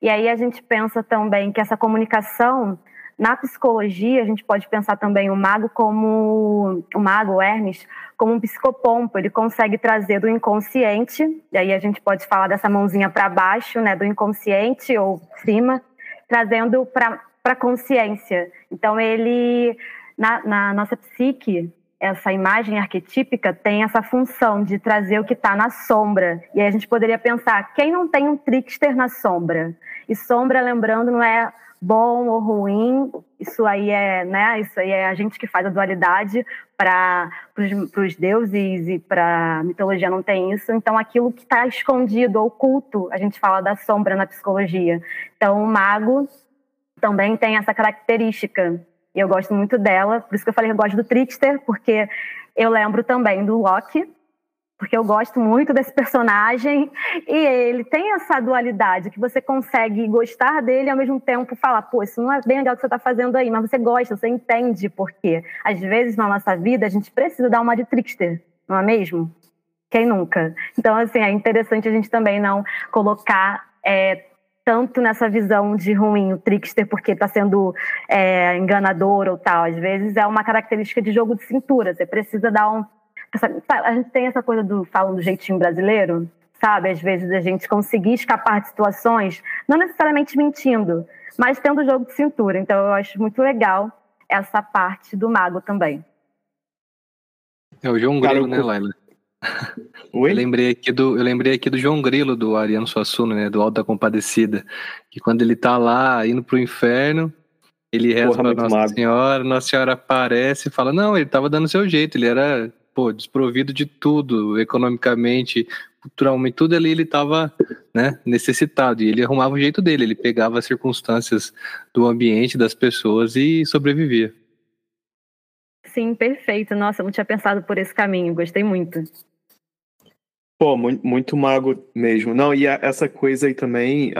E aí a gente pensa também que essa comunicação na psicologia, a gente pode pensar também o mago como o mago Hermes como um psicopompo, ele consegue trazer do inconsciente, e aí a gente pode falar dessa mãozinha para baixo, né, do inconsciente ou cima, trazendo para a consciência. Então ele na, na nossa psique, essa imagem arquetípica tem essa função de trazer o que está na sombra. E aí a gente poderia pensar, quem não tem um trickster na sombra? E sombra, lembrando, não é bom ou ruim, isso aí é, né, isso aí é a gente que faz a dualidade para os deuses e para mitologia não tem isso. Então, aquilo que está escondido, oculto, a gente fala da sombra na psicologia. Então, o mago também tem essa característica. Eu gosto muito dela, por isso que eu falei que eu gosto do Trickster, porque eu lembro também do Loki, porque eu gosto muito desse personagem e ele tem essa dualidade que você consegue gostar dele e ao mesmo tempo falar, pô, isso não é bem legal o que você está fazendo aí, mas você gosta, você entende por quê. Às vezes na nossa vida a gente precisa dar uma de trickster, não é mesmo? Quem nunca? Então, assim, é interessante a gente também não colocar é, tanto nessa visão de ruim o trickster porque está sendo é, enganador ou tal. Às vezes é uma característica de jogo de cintura. Você precisa dar um a gente tem essa coisa do falam do jeitinho brasileiro, sabe? Às vezes a gente conseguir escapar de situações, não necessariamente mentindo, mas tendo jogo de cintura. Então eu acho muito legal essa parte do mago também. É o João Grilo, né, Laila? Oi? Eu lembrei aqui do, eu lembrei aqui do João Grilo, do Ariano Suassuna, né, do Alto da Compadecida, que quando ele tá lá indo pro inferno, ele reza Porra, pra Nossa mago. Senhora, Nossa Senhora aparece e fala, não, ele tava dando seu jeito, ele era pô, desprovido de tudo, economicamente, culturalmente, tudo ali ele estava né, necessitado. E ele arrumava o jeito dele, ele pegava as circunstâncias do ambiente, das pessoas e sobrevivia. Sim, perfeito. Nossa, eu não tinha pensado por esse caminho, gostei muito. Pô, muito, mago mesmo. Não, e essa coisa aí também,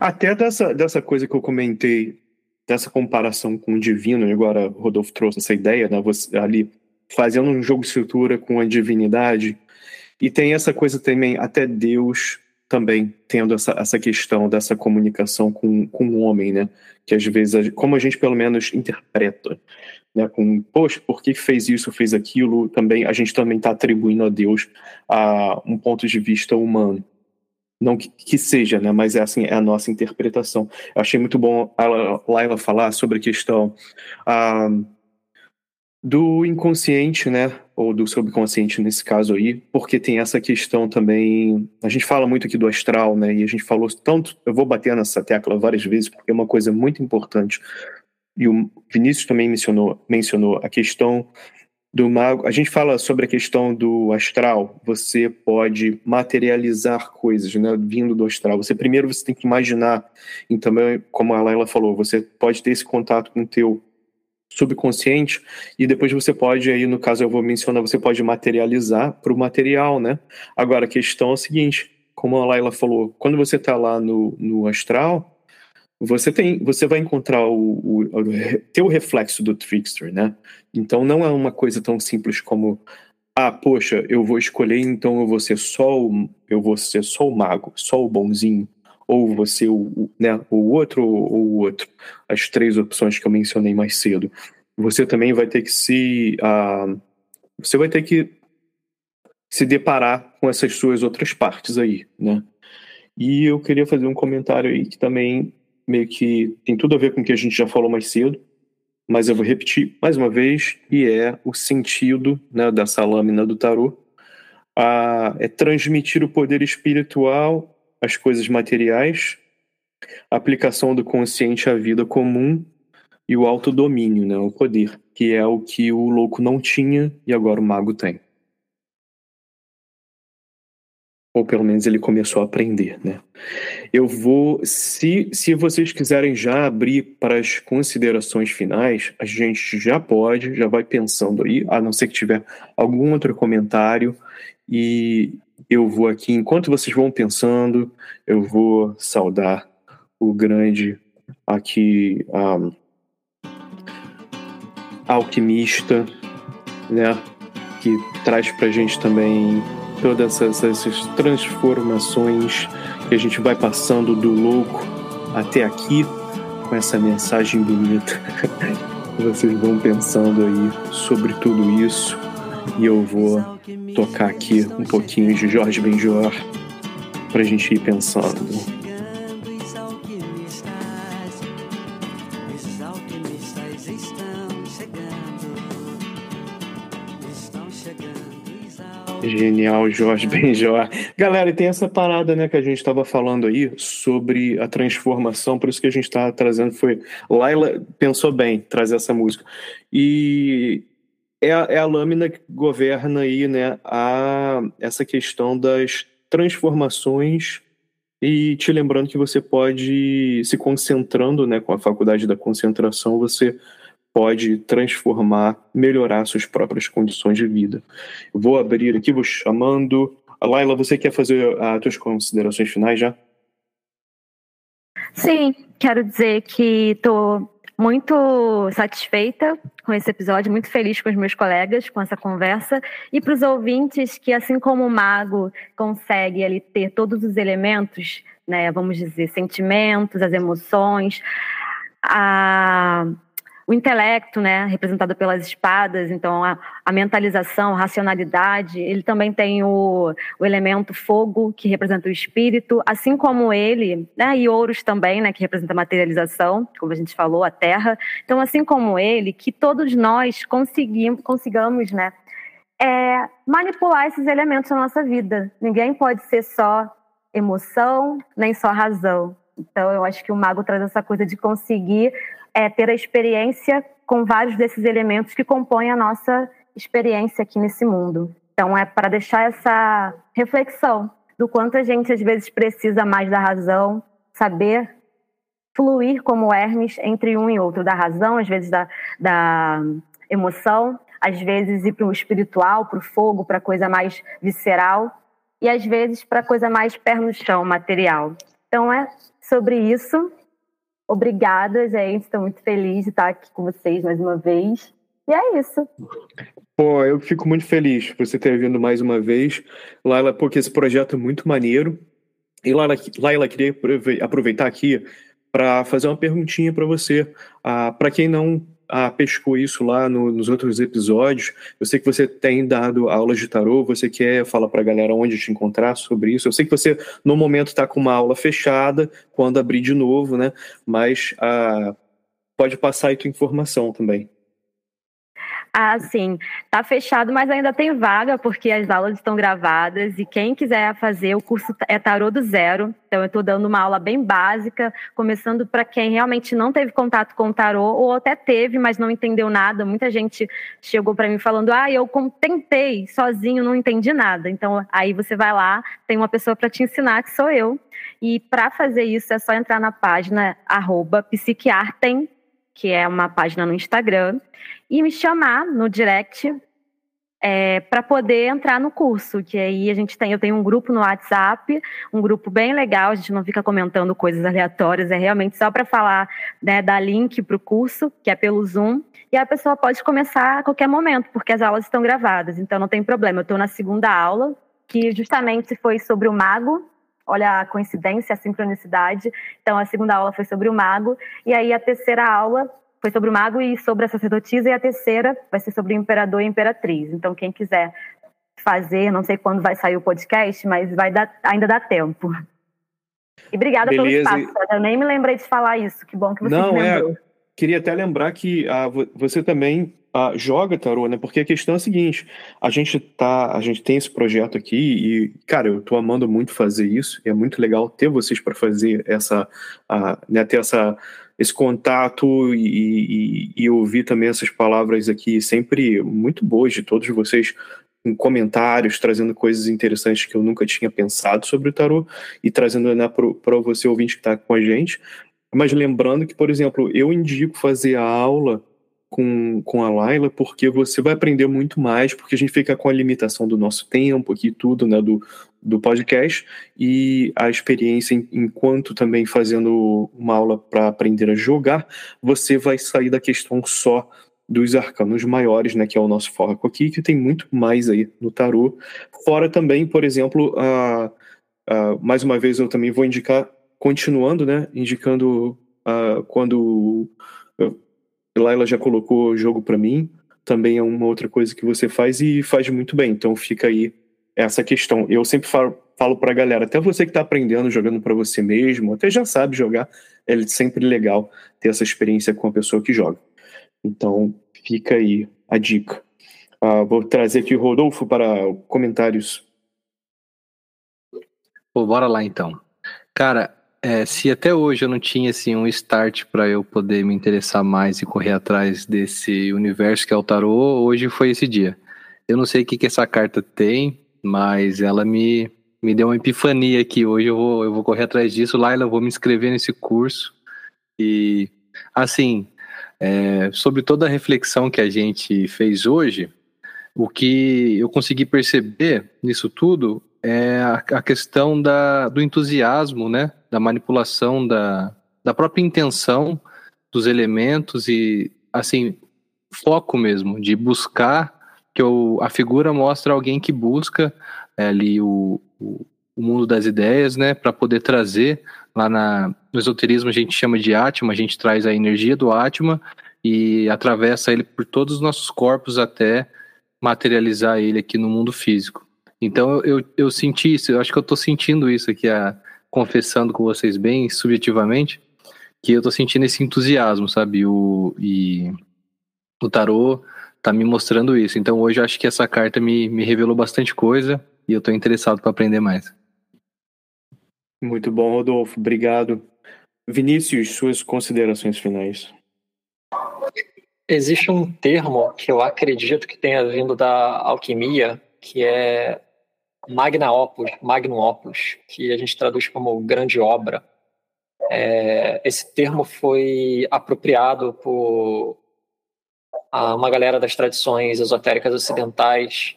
até dessa, dessa coisa que eu comentei, dessa comparação com o divino, agora o Rodolfo trouxe essa ideia, né, você, ali fazendo um jogo de estrutura com a divinidade. E tem essa coisa também, até Deus também tendo essa, essa questão dessa comunicação com, com o homem, né? Que às vezes, como a gente pelo menos interpreta, né? Com, poxa, por que fez isso, fez aquilo? Também A gente também está atribuindo a Deus a um ponto de vista humano. Não que, que, seja, né? Mas é assim, é a nossa interpretação. Eu achei muito bom a Laila falar sobre a questão. Uh, do inconsciente, né, ou do subconsciente nesse caso aí, porque tem essa questão também, a gente fala muito aqui do astral, né, e a gente falou tanto, eu vou bater nessa tecla várias vezes, porque é uma coisa muito importante, e o Vinícius também mencionou, mencionou a questão do mago, a gente fala sobre a questão do astral, você pode materializar coisas, né, vindo do astral, você primeiro você tem que imaginar, e também, como a Laila falou, você pode ter esse contato com o teu subconsciente e depois você pode aí no caso eu vou mencionar você pode materializar para o material né? Agora a questão é a seguinte como a Laila falou quando você está lá no, no astral você tem você vai encontrar o, o, o ter o reflexo do trickster né então não é uma coisa tão simples como ah poxa eu vou escolher então eu vou ser só o, eu vou ser só o mago só o bonzinho ou você o, né, o outro ou o outro, as três opções que eu mencionei mais cedo. Você também vai ter que se uh, você vai ter que se deparar com essas suas outras partes aí, né? E eu queria fazer um comentário aí que também meio que tem tudo a ver com o que a gente já falou mais cedo, mas eu vou repetir mais uma vez, e é o sentido né, dessa lâmina do tarô, uh, é transmitir o poder espiritual as coisas materiais, a aplicação do consciente à vida comum e o autodomínio, né, o poder, que é o que o louco não tinha e agora o mago tem. Ou pelo menos ele começou a aprender, né? Eu vou, se, se vocês quiserem já abrir para as considerações finais, a gente já pode, já vai pensando aí, a não ser que tiver algum outro comentário e eu vou aqui, enquanto vocês vão pensando, eu vou saudar o grande aqui um, alquimista, né, que traz para a gente também todas essas, essas transformações que a gente vai passando do louco até aqui com essa mensagem bonita. <laughs> Vocês vão pensando aí sobre tudo isso e eu vou tocar aqui um pouquinho de Jorge Benjor para a gente ir pensando. Genial, Jorge <laughs> Benjor. Galera, e tem essa parada, né, que a gente estava falando aí sobre a transformação, por isso que a gente está trazendo foi Laila pensou bem trazer essa música. E é é a lâmina que governa aí, né, a, essa questão das transformações e te lembrando que você pode, se concentrando né, com a faculdade da concentração, você pode transformar, melhorar suas próprias condições de vida. vou abrir aqui, vou chamando. Laila, você quer fazer as suas considerações finais já? Sim, quero dizer que estou muito satisfeita com esse episódio, muito feliz com os meus colegas, com essa conversa. E para os ouvintes que, assim como o mago consegue ali ter todos os elementos, né, vamos dizer, sentimentos, as emoções, a o intelecto, né, representado pelas espadas, então a, a mentalização, a racionalidade, ele também tem o, o, elemento fogo, que representa o espírito, assim como ele, né, e ouros também, né, que representa a materialização, como a gente falou, a terra. Então, assim como ele, que todos nós conseguimos, consigamos, né, é, manipular esses elementos na nossa vida. Ninguém pode ser só emoção, nem só razão. Então, eu acho que o mago traz essa coisa de conseguir é, ter a experiência com vários desses elementos que compõem a nossa experiência aqui nesse mundo. Então, é para deixar essa reflexão do quanto a gente às vezes precisa mais da razão, saber fluir como Hermes entre um e outro, da razão, às vezes da, da emoção, às vezes ir para o espiritual, para o fogo, para coisa mais visceral, e às vezes para coisa mais pé no chão, material. Então é sobre isso Obrigada, gente. Estou muito feliz de estar aqui com vocês mais uma vez. E é isso. Pô, eu fico muito feliz por você ter vindo mais uma vez. Laila, porque esse projeto é muito maneiro. E Laila, Laila queria aproveitar aqui para fazer uma perguntinha para você. Ah, para quem não ah, pescou isso lá no, nos outros episódios. Eu sei que você tem dado aulas de tarô, você quer falar para a galera onde te encontrar sobre isso. Eu sei que você, no momento, está com uma aula fechada, quando abrir de novo, né? Mas ah, pode passar aí tua informação também. Ah, sim. Tá fechado, mas ainda tem vaga, porque as aulas estão gravadas e quem quiser fazer, o curso é tarô do zero. Então, eu estou dando uma aula bem básica, começando para quem realmente não teve contato com o tarô, ou até teve, mas não entendeu nada. Muita gente chegou para mim falando: ah, eu tentei sozinho, não entendi nada. Então, aí você vai lá, tem uma pessoa para te ensinar, que sou eu. E para fazer isso, é só entrar na página arroba que é uma página no Instagram, e me chamar no direct é, para poder entrar no curso, que aí a gente tem, eu tenho um grupo no WhatsApp, um grupo bem legal, a gente não fica comentando coisas aleatórias, é realmente só para falar, né, dar link para o curso, que é pelo Zoom, e a pessoa pode começar a qualquer momento, porque as aulas estão gravadas, então não tem problema. Eu estou na segunda aula, que justamente foi sobre o mago, olha a coincidência, a sincronicidade. Então a segunda aula foi sobre o mago, e aí a terceira aula foi sobre o mago e sobre a sacerdotisa, e a terceira vai ser sobre o imperador e a imperatriz. Então, quem quiser fazer, não sei quando vai sair o podcast, mas vai dar, ainda dá tempo. E obrigada Beleza. pelo espaço, eu nem me lembrei de falar isso, que bom que você não, me lembrou. É, queria até lembrar que ah, você também ah, joga tarô, né? Porque a questão é a seguinte: a gente tá, a gente tem esse projeto aqui e, cara, eu tô amando muito fazer isso. É muito legal ter vocês para fazer essa, né? Ter essa esse contato e, e, e, ouvir também essas palavras aqui sempre muito boas de todos vocês em comentários, trazendo coisas interessantes que eu nunca tinha pensado sobre o tarô e trazendo né, para você ouvinte que está com a gente. Mas lembrando que, por exemplo, eu indico fazer a aula com, com a Laila, porque você vai aprender muito mais, porque a gente fica com a limitação do nosso tempo aqui, tudo, né, do, do podcast, e a experiência enquanto também fazendo uma aula para aprender a jogar, você vai sair da questão só dos arcanos maiores, né, que é o nosso foco aqui, que tem muito mais aí no tarô. Fora também, por exemplo, a, a, mais uma vez eu também vou indicar, continuando, né, indicando a, quando Laila já colocou jogo para mim, também é uma outra coisa que você faz e faz muito bem. Então fica aí essa questão. Eu sempre falo, falo pra galera, até você que está aprendendo jogando para você mesmo, até já sabe jogar, é sempre legal ter essa experiência com a pessoa que joga. Então fica aí a dica. Uh, vou trazer aqui o Rodolfo para comentários. Pô, bora lá então. Cara, é, se até hoje eu não tinha assim um start para eu poder me interessar mais e correr atrás desse universo que é o tarô, hoje foi esse dia. Eu não sei o que, que essa carta tem, mas ela me, me deu uma epifania aqui. Hoje eu vou, eu vou correr atrás disso. Laila, eu vou me inscrever nesse curso. E, assim, é, sobre toda a reflexão que a gente fez hoje, o que eu consegui perceber nisso tudo é a, questão da, do entusiasmo, né? Da manipulação da, da própria intenção dos elementos e, assim, foco mesmo, de buscar que eu, a figura mostra alguém que busca é, ali o, o, o, mundo das ideias, né, para poder trazer lá na, no esoterismo a gente chama de Atma, a gente traz a energia do Atma e atravessa ele por todos os nossos corpos até materializar ele aqui no mundo físico. Então eu, eu senti isso, eu acho que eu estou sentindo isso aqui, a, confessando com vocês bem subjetivamente, que eu estou sentindo esse entusiasmo, sabe? O, e o tarô tá me mostrando isso. Então hoje eu acho que essa carta me, me revelou bastante coisa e eu estou interessado para aprender mais. Muito bom, Rodolfo. Obrigado. Vinícius, suas considerações finais. Existe um termo que eu acredito que tenha vindo da alquimia, que é magna opus, magnum opus, que a gente traduz como grande obra. É, esse termo foi apropriado por uma galera das tradições esotéricas ocidentais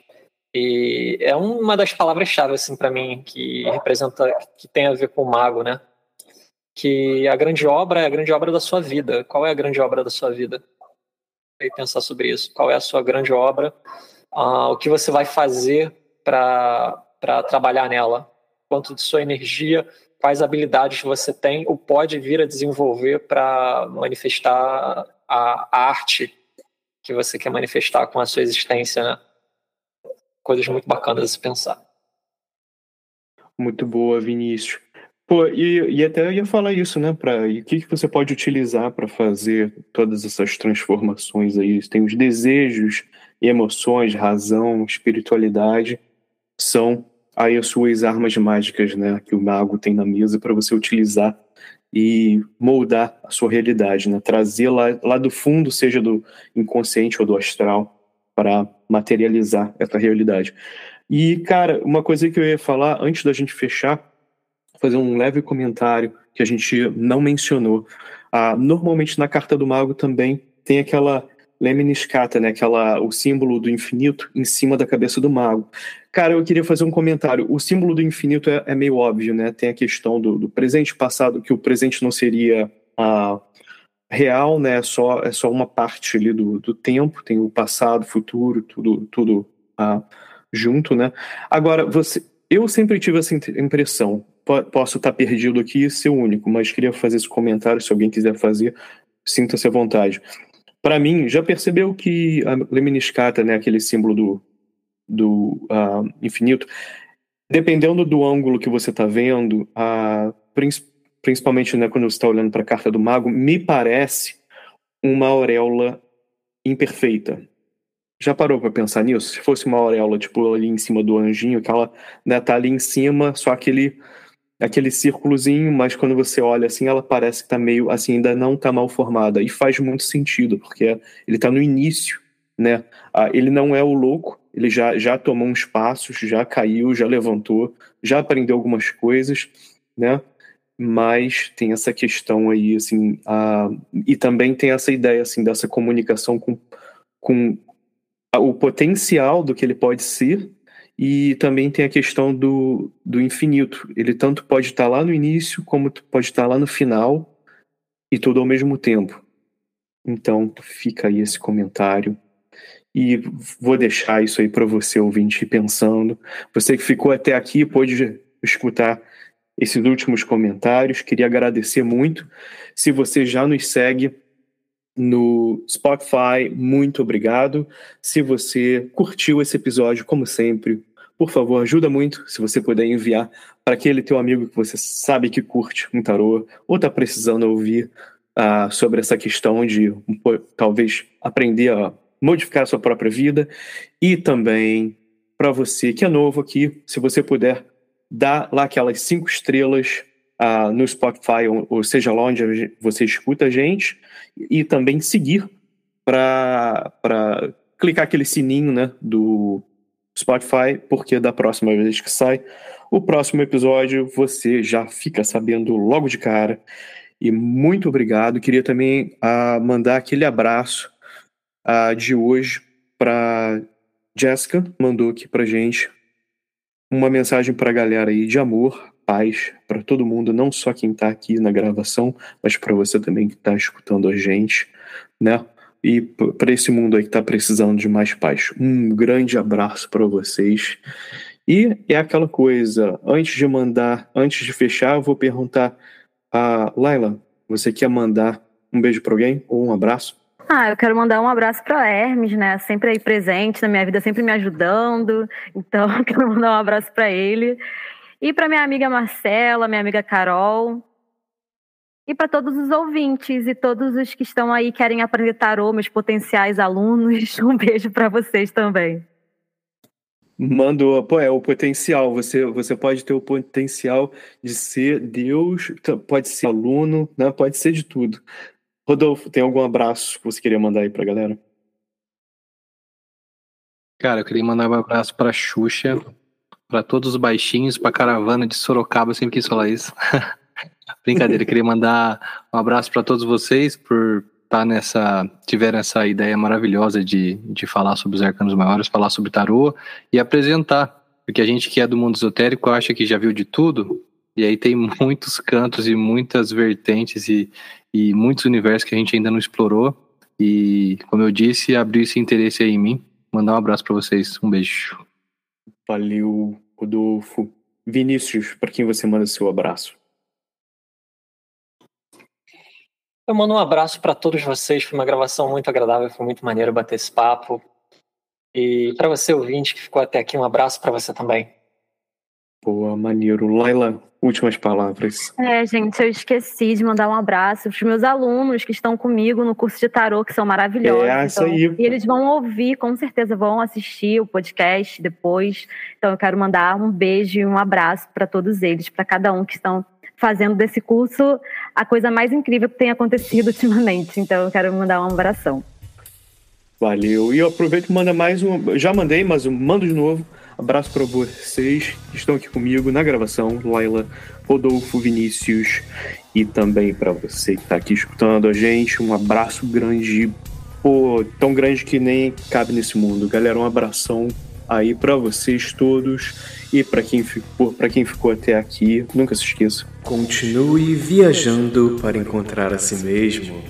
e é uma das palavras-chave assim para mim que representa que tem a ver com o mago, né? Que a grande obra é a grande obra da sua vida. Qual é a grande obra da sua vida? E pensar sobre isso. Qual é a sua grande obra? Uh, o que você vai fazer para trabalhar nela, quanto de sua energia, quais habilidades você tem ou pode vir a desenvolver para manifestar a, a, arte que você quer manifestar com a sua existência, né? Coisas muito bacanas a se pensar. Muito boa, Vinícius. Pô, e, e até eu ia falar isso, né? Pra, e o que, que você pode utilizar para fazer todas essas transformações aí? Tem os desejos, emoções, razão, espiritualidade são aí as suas armas mágicas, né, que o mago tem na mesa para você utilizar e moldar a sua realidade, né, trazer lá, lá do fundo, seja do inconsciente ou do astral, para materializar essa realidade. E, cara, uma coisa que eu ia falar antes da gente fechar, fazer um leve comentário que a gente não mencionou. Ah, normalmente na carta do mago também tem aquela Lemniscata, né? Aquela, o símbolo do infinito em cima da cabeça do mago. Cara, eu queria fazer um comentário. O símbolo do infinito é, é meio óbvio, né? Tem a questão do, do presente passado, que o presente não seria ah, real, né? É só, é só uma parte ali do, do tempo. Tem o passado, futuro, tudo, tudo ah, junto, né? Agora, você, eu sempre tive essa impressão. Posso estar perdido aqui e ser único, mas queria fazer esse comentário. Se alguém quiser fazer, sinta-se à vontade para mim, já percebeu que a lemniscata, né, aquele símbolo do, do uh, infinito, dependendo do ângulo que você está vendo, uh, principalmente né, quando você está olhando para a carta do mago, me parece uma auréola imperfeita. Já parou para pensar nisso? Se fosse uma auréola, tipo, ali em cima do anjinho, que ela né, tá ali em cima, só aquele aquele círculozinho, mas quando você olha assim, ela parece que tá meio assim, ainda não tá mal formada. E faz muito sentido, porque ele tá no início, né? Ah, ele não é o louco, ele já, já tomou uns passos, já caiu, já levantou, já aprendeu algumas coisas, né? Mas tem essa questão aí, assim, ah, e também tem essa ideia, assim, dessa comunicação com, com o potencial do que ele pode ser e também tem a questão do, do infinito. Ele tanto pode estar lá no início, como pode estar lá no final, e tudo ao mesmo tempo. Então, fica aí esse comentário. E vou deixar isso aí para você, ouvinte, pensando. Você que ficou até aqui, pôde escutar esses últimos comentários. Queria agradecer muito. Se você já nos segue, no Spotify, muito obrigado. Se você curtiu esse episódio, como sempre, por favor, ajuda muito se você puder enviar para aquele teu amigo que você sabe que curte um tarô ou está precisando ouvir uh, sobre essa questão de um, talvez aprender a modificar a sua própria vida. E também para você que é novo aqui, se você puder dar lá aquelas cinco estrelas uh, no Spotify ou, ou seja lá onde você escuta a gente e também seguir para clicar aquele sininho né, do Spotify, porque da próxima vez que sai o próximo episódio você já fica sabendo logo de cara. E muito obrigado. Queria também uh, mandar aquele abraço uh, de hoje para Jessica, mandou aqui para gente uma mensagem para a galera aí de amor, paz para todo mundo, não só quem está aqui na gravação, mas para você também que está escutando a gente, né? E para esse mundo aí que está precisando de mais paz. Um grande abraço para vocês. E é aquela coisa, antes de mandar, antes de fechar, eu vou perguntar a Laila, você quer mandar um beijo para alguém ou um abraço? Ah, eu quero mandar um abraço para Hermes, né? Sempre aí presente na minha vida, sempre me ajudando. Então, <laughs> eu quero mandar um abraço para ele. E para minha amiga Marcela, minha amiga Carol, e para todos os ouvintes e todos os que estão aí querem aprender tarô, meus potenciais alunos, <laughs> um beijo para vocês também. Mandou, pô, é o potencial. Você, você pode ter o potencial de ser Deus, pode ser aluno, né? Pode ser de tudo. Rodolfo, tem algum abraço que você queria mandar aí pra galera? Cara, eu queria mandar um abraço pra Xuxa, para todos os baixinhos, pra caravana de Sorocaba, sempre quis falar isso. <laughs> Brincadeira, queria mandar um abraço para todos vocês por estar tá nessa, tiveram essa ideia maravilhosa de, de falar sobre os arcanos maiores, falar sobre tarô e apresentar. Porque a gente que é do mundo esotérico acha que já viu de tudo, e aí tem <laughs> muitos cantos e muitas vertentes e, e muitos universos que a gente ainda não explorou. E, como eu disse, abriu esse interesse aí em mim. Mandar um abraço para vocês. Um beijo. Valeu, Rodolfo. Vinícius, para quem você manda seu abraço? Eu mando um abraço para todos vocês. Foi uma gravação muito agradável, foi muito maneiro bater esse papo. E para você ouvinte que ficou até aqui, um abraço para você também. Boa, maneiro. Laila, últimas palavras. É, gente, eu esqueci de mandar um abraço para os meus alunos que estão comigo no curso de tarô, que são maravilhosos. É, isso então, aí. E eles vão ouvir, com certeza vão assistir o podcast depois. Então eu quero mandar um beijo e um abraço para todos eles, para cada um que estão fazendo desse curso a coisa mais incrível que tem acontecido <laughs> ultimamente. Então eu quero mandar um abração. Valeu. E eu aproveito e manda mais um. Já mandei, mas eu mando de novo. Abraço para vocês que estão aqui comigo na gravação, Laila, Rodolfo, Vinícius e também para você que está aqui escutando a gente. Um abraço grande, pô, tão grande que nem cabe nesse mundo. Galera, um abração aí para vocês todos e para quem ficou, quem ficou até aqui, nunca se esqueça. Continue viajando para encontrar a si mesmo.